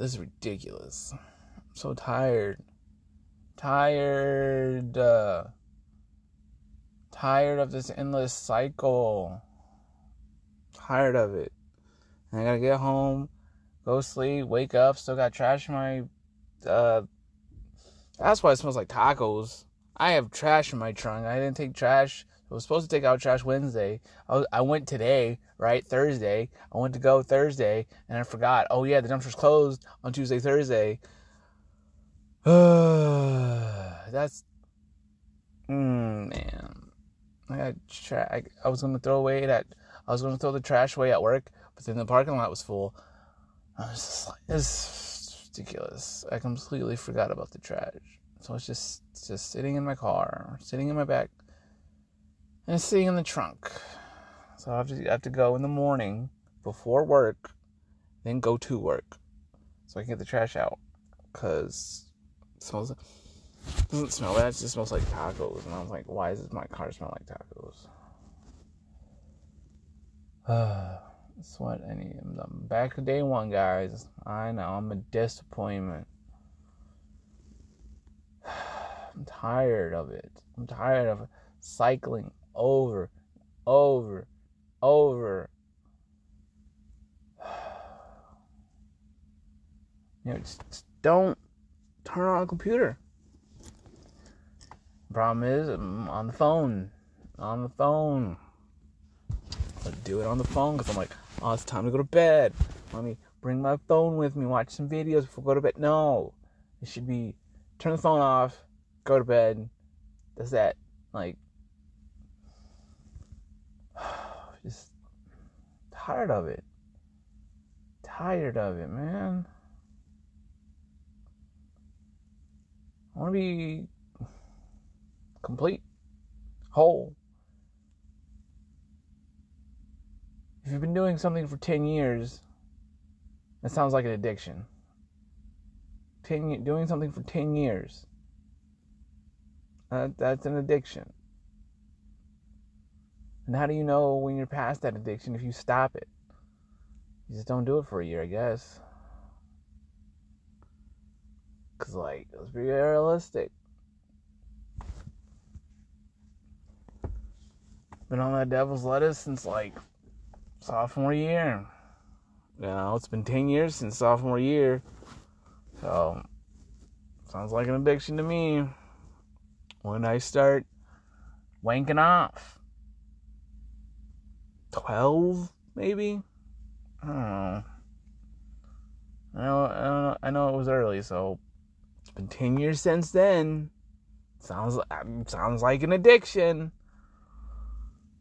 This is ridiculous. I'm so tired. Tired. Uh, Tired of this endless cycle. Tired of it. And I gotta get home, go sleep, wake up, still got trash in my uh that's why it smells like tacos. I have trash in my trunk. I didn't take trash. I was supposed to take out trash Wednesday. I, was, I went today, right? Thursday. I went to go Thursday, and I forgot. Oh yeah, the dumpster's closed on Tuesday, Thursday. That's, mm, man. I got tra- I, I was gonna throw away that. I was gonna throw the trash away at work, but then the parking lot was full. I was just like, this ridiculous. I completely forgot about the trash. So it's just just sitting in my car, sitting in my back, and it's sitting in the trunk. So I have to I have to go in the morning before work, then go to work, so I can get the trash out. Cause it smells doesn't smell bad. It just smells like tacos, and I was like, why does my car smell like tacos? That's what I need. I'm back to day one, guys. I know I'm a disappointment. I'm tired of it. I'm tired of cycling over, over, over. You know, just, just don't turn on a computer. Problem is, I'm on the phone. On the phone. I do it on the phone because I'm like, oh, it's time to go to bed. Let me bring my phone with me, watch some videos before I go to bed. No, it should be turn the phone off, go to bed. That's that. Like, just tired of it. Tired of it, man. I want to be complete, whole. If you've been doing something for 10 years, that sounds like an addiction. 10, doing something for 10 years, uh, that's an addiction. And how do you know when you're past that addiction if you stop it? You just don't do it for a year, I guess. Because, like, let's be realistic. Been on that devil's lettuce since, like, sophomore year. You know, it's been 10 years since sophomore year. So, sounds like an addiction to me. When I start wanking off. 12, maybe? I don't know. I know, I, know, it was early, so it's been 10 years since then. Sounds, um, sounds like an addiction.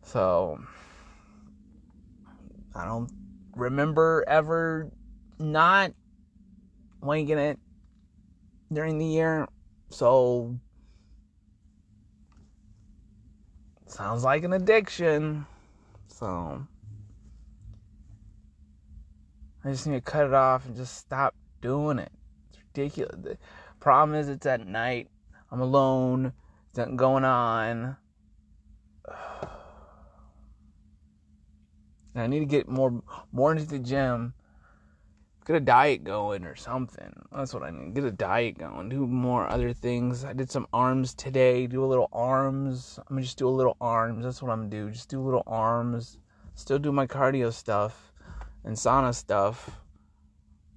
So, I don't remember ever not wanking it during the year. So, sounds like an addiction. So, I just need to cut it off and just stop doing it. It's ridiculous. The problem is, it's at night. I'm alone. There's nothing going on. And I need to get more more into the gym. Get a diet going or something. That's what I need. Get a diet going. Do more other things. I did some arms today. Do a little arms. I'm gonna just do a little arms. That's what I'm gonna do. Just do a little arms. Still do my cardio stuff and sauna stuff.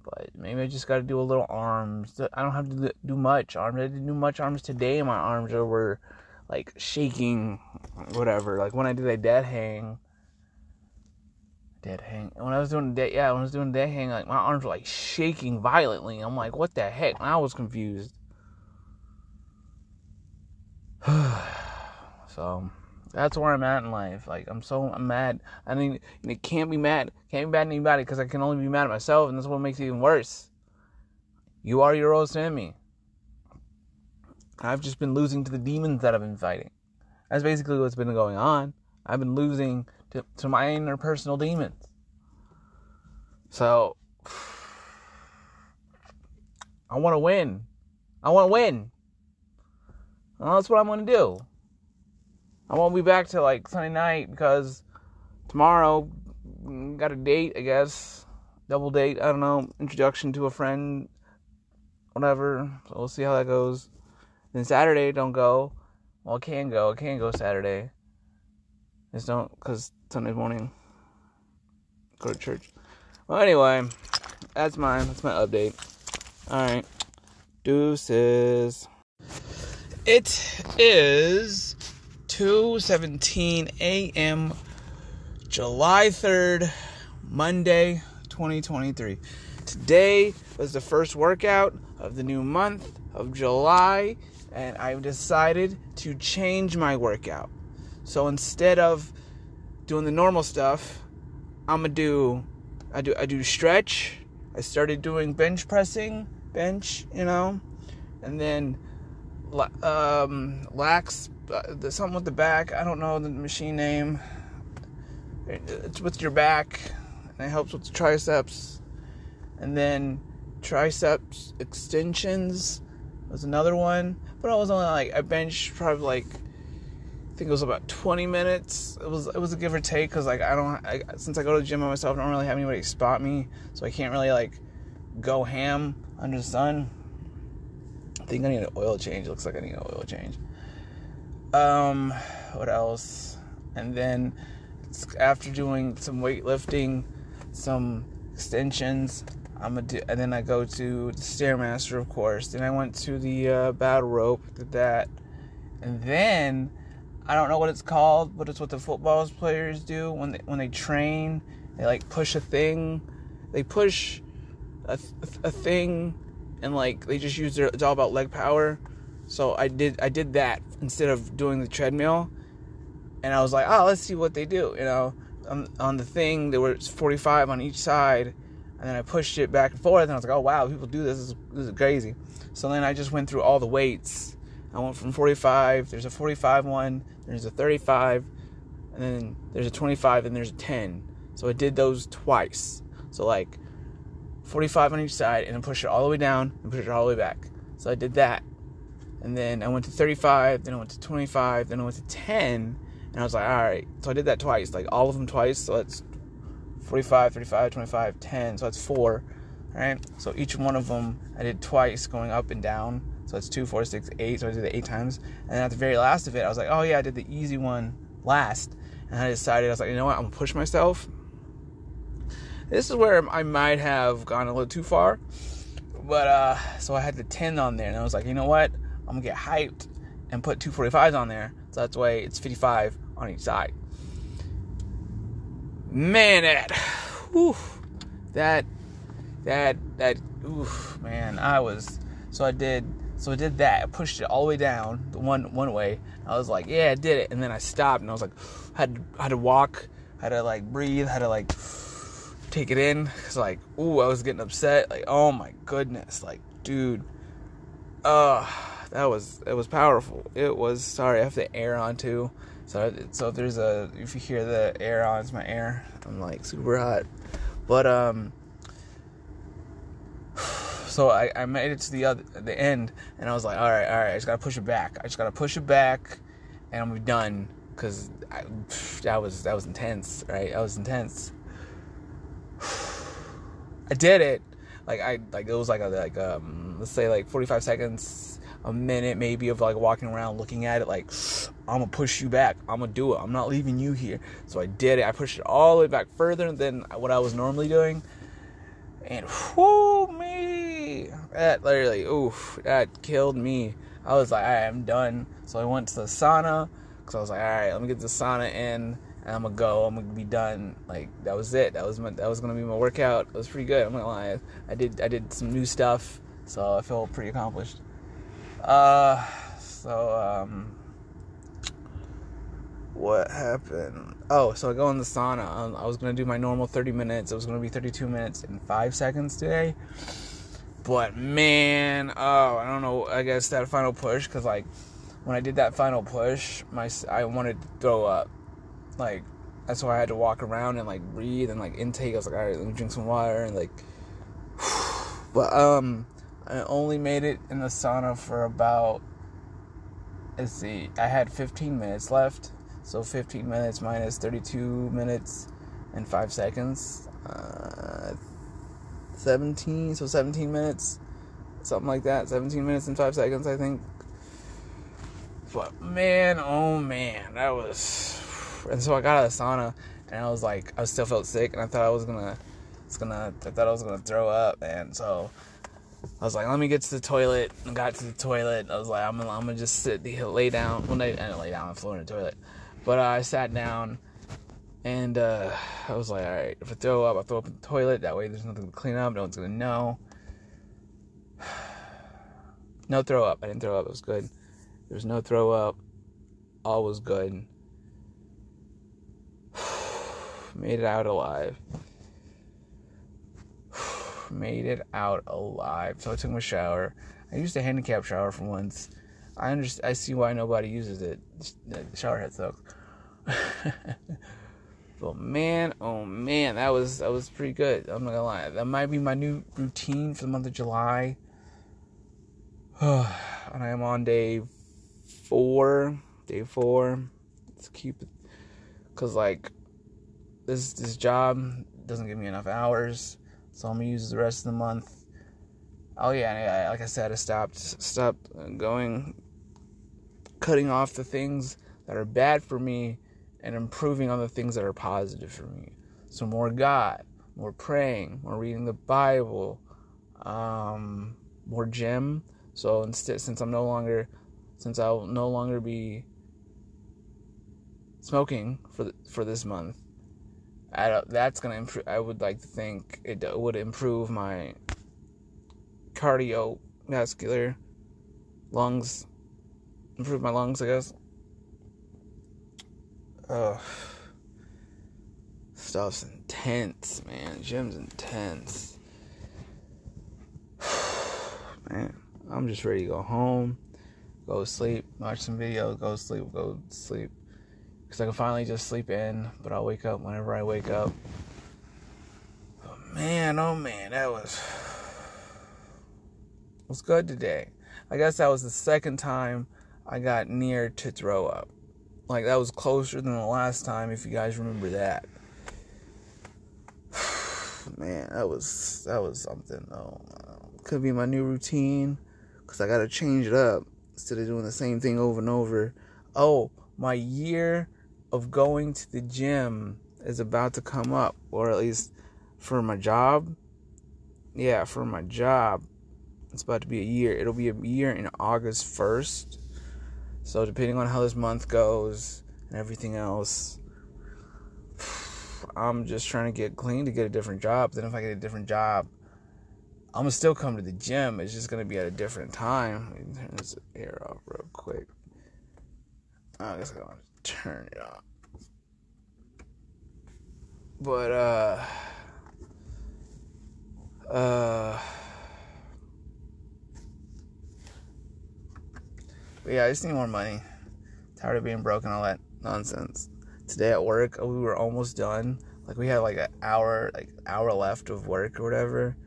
But maybe I just gotta do a little arms. I don't have to do much arms. I didn't do much arms today. My arms were like shaking, whatever. Like when I did a dead hang dead hang. When I was doing dead, yeah, when I was doing dead hang, like my arms were like shaking violently. I'm like, what the heck? And I was confused. so that's where I'm at in life. Like I'm so I'm mad. I mean, it can't be mad. Can't be mad at anybody because I can only be mad at myself, and that's what makes it even worse. You are your own enemy. I've just been losing to the demons that I've been fighting. That's basically what's been going on. I've been losing to, to my interpersonal demons. So, I want to win. I want to win. Well, that's what I'm going to do. I won't be back till like Sunday night because tomorrow mm, got a date, I guess. Double date, I don't know. Introduction to a friend, whatever. So we'll see how that goes. Then Saturday, don't go. Well, I can go. I can go Saturday. Just don't, because Sunday morning, go to church. Well, anyway, that's mine. That's my update. Alright. Deuces. It is 2:17 a.m. July 3rd, Monday, 2023. Today was the first workout of the new month of July, and I've decided to change my workout. So instead of doing the normal stuff, I'm gonna do I do I do stretch. I started doing bench pressing, bench, you know, and then um, lax uh, something with the back. I don't know the machine name. It's with your back, and it helps with the triceps. And then triceps extensions was another one, but I was only like I bench probably like I think it was about 20 minutes. It was it was a give or take because like I don't I, since I go to the gym by myself, I don't really have anybody spot me, so I can't really like go ham under the sun. I think I need an oil change. It looks like I need an oil change. Um, what else? And then after doing some weightlifting, some extensions, I'm gonna do, and then I go to the stairmaster, of course. Then I went to the uh, battle rope, did that, and then I don't know what it's called, but it's what the football players do when they when they train. They like push a thing, they push a, a thing and like they just use their it's all about leg power. So I did I did that instead of doing the treadmill, and I was like, oh, let's see what they do. You know, on, on the thing there was 45 on each side, and then I pushed it back and forth, and I was like, oh wow, people do this. This is, this is crazy. So then I just went through all the weights. I went from 45. There's a 45 one. There's a 35, and then there's a 25, and there's a 10. So I did those twice. So like 45 on each side and then push it all the way down and push it all the way back. So I did that. And then I went to 35, then I went to 25, then I went to 10. And I was like, all right. So I did that twice, like all of them twice. So that's 45, 35, 25, 10. So that's four. Right? So each one of them I did twice going up and down. So that's two, four, six, eight. So I did it eight times. And then at the very last of it, I was like, oh yeah, I did the easy one last. And I decided, I was like, you know what? I'm gonna push myself this is where I might have gone a little too far. But uh so I had the 10 on there and I was like, you know what? I'm gonna get hyped and put two 45s on there. So that's why it's 55 on each side. Man, that, whew, that, that, that, oof, man, I was, so I did, so I did that. I pushed it all the way down, the one one way. I was like, yeah, I did it, and then I stopped, and I was like, had had to walk, had to like breathe, had to like take it in. Because like ooh i was getting upset. Like oh my goodness. Like dude. Uh that was it was powerful. It was sorry i have the air on too. So so if there's a if you hear the air on it's my air. I'm like super hot. But um so I, I made it to the other the end and i was like all right all right i just gotta push it back i just gotta push it back and i'm done because that was that was intense right that was intense I did it. Like I like it was like a like um let's say like 45 seconds, a minute maybe of like walking around looking at it like I'm gonna push you back. I'm gonna do it. I'm not leaving you here. So I did it. I pushed it all the way back further than what I was normally doing. And whoo me that literally oof that killed me. I was like I am done. So I went to the sauna because I was like all right let me get the sauna in and I'm gonna go. I'm gonna be done. Like that was it. That was my, that was gonna be my workout. It was pretty good. I'm gonna lie. I did I did some new stuff, so I felt pretty accomplished. Uh, so um, what happened? Oh, so I go in the sauna. Um, I was gonna do my normal 30 minutes. It was gonna be 32 minutes and five seconds today. But man, oh, I don't know. I guess that final push, cause like when I did that final push, my I wanted to throw up like that's why I had to walk around and like breathe and like intake. I was like, all right, let me drink some water and like. but um, I only made it in the sauna for about. Let's see, I had 15 minutes left, so 15 minutes minus 32 minutes and five seconds. Uh, 17, so 17 minutes, something like that. 17 minutes and five seconds, I think. But man, oh man, that was and so I got out of the sauna, and I was like, I still felt sick, and I thought I was gonna, it's gonna, I thought I was gonna throw up, and so I was like, let me get to the toilet. I got to the toilet. I was like, I'm gonna, I'm gonna just sit, lay down. Well, I didn't lay down. I flew in the toilet, but uh, I sat down, and uh, I was like, all right, if I throw up, I throw up in the toilet. That way, there's nothing to clean up. No one's gonna know. No throw up. I didn't throw up. It was good. There was no throw up. All was good. Made it out alive. Made it out alive. So I took my shower. I used a handicap shower for once. I understand. I see why nobody uses it. The shower head sucks. but man, oh man, that was that was pretty good. I'm not gonna lie. That might be my new routine for the month of July. and I am on day four. Day four. Let's keep it, cause like this this job doesn't give me enough hours, so I'm gonna use the rest of the month. Oh yeah, like I said, I stopped stopped going, cutting off the things that are bad for me, and improving on the things that are positive for me. So more God, more praying, more reading the Bible, um, more gym. So instead, since I'm no longer, since I'll no longer be smoking for for this month, that's gonna improve. I would like to think it would improve my cardiovascular lungs, improve my lungs, I guess. Ugh. Stuff's intense, man. Gym's intense. man, I'm just ready to go home, go sleep, watch some videos, go sleep, go sleep because I can finally just sleep in, but I'll wake up whenever I wake up. But man, oh man, that was was good today. I guess that was the second time I got near to throw up. Like that was closer than the last time, if you guys remember that. man, that was that was something though. Could be my new routine, cause I gotta change it up instead of doing the same thing over and over. Oh, my year of going to the gym is about to come up, or at least for my job. Yeah, for my job, it's about to be a year. It'll be a year in August 1st. So, depending on how this month goes and everything else, I'm just trying to get clean to get a different job. Then, if I get a different job, I'm gonna still come to the gym. It's just gonna be at a different time. Let me turn this air off real quick. I guess I'm gonna turn it off. But uh uh but yeah, I just need more money. Tired of being broke and all that nonsense. Today at work, we were almost done. Like we had like an hour, like hour left of work or whatever,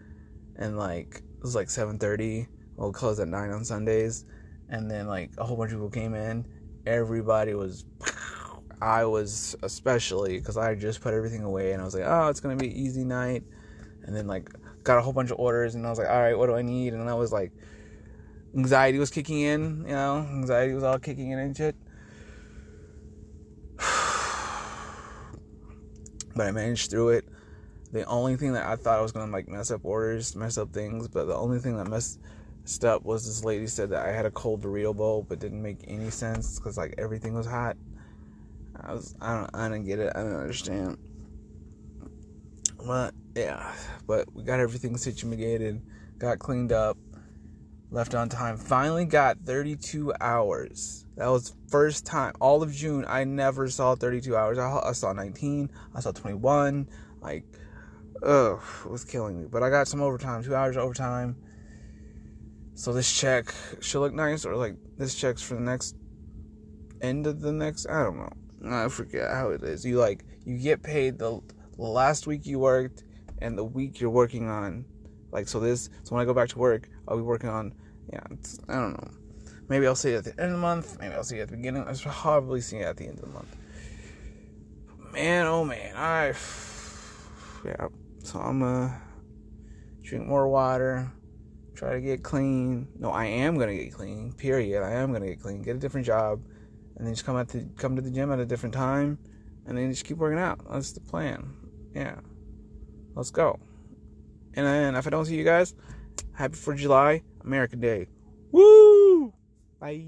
and like it was like seven thirty. We'll close at nine on Sundays, and then like a whole bunch of people came in, everybody was I was especially because I just put everything away and I was like, oh, it's gonna be easy night, and then like got a whole bunch of orders and I was like, all right, what do I need? And I was like, anxiety was kicking in, you know, anxiety was all kicking in and shit. but I managed through it. The only thing that I thought I was gonna like mess up orders, mess up things, but the only thing that messed up was this lady said that I had a cold burrito bowl, but didn't make any sense because like everything was hot. I was I don't I didn't get it. I don't understand. But yeah, but we got everything situated, got cleaned up, left on time. Finally got 32 hours. That was first time all of June. I never saw 32 hours. I, I saw 19. I saw 21. Like, ugh, it was killing me. But I got some overtime. Two hours overtime so this check should look nice, or like this check's for the next end of the next. I don't know. I forget how it is. You like you get paid the, the last week you worked and the week you're working on. Like so this. So when I go back to work, I'll be working on. Yeah, I don't know. Maybe I'll see it at the end of the month. Maybe I'll see it at the beginning. I'll probably see it at the end of the month. Man, oh man, I yeah. So I'm gonna drink more water try to get clean. No, I am gonna get clean. Period. I am gonna get clean. Get a different job, and then just come at the come to the gym at a different time, and then just keep working out. That's the plan. Yeah. Let's go. And then if I don't see you guys, happy for July, American Day. Woo! Bye.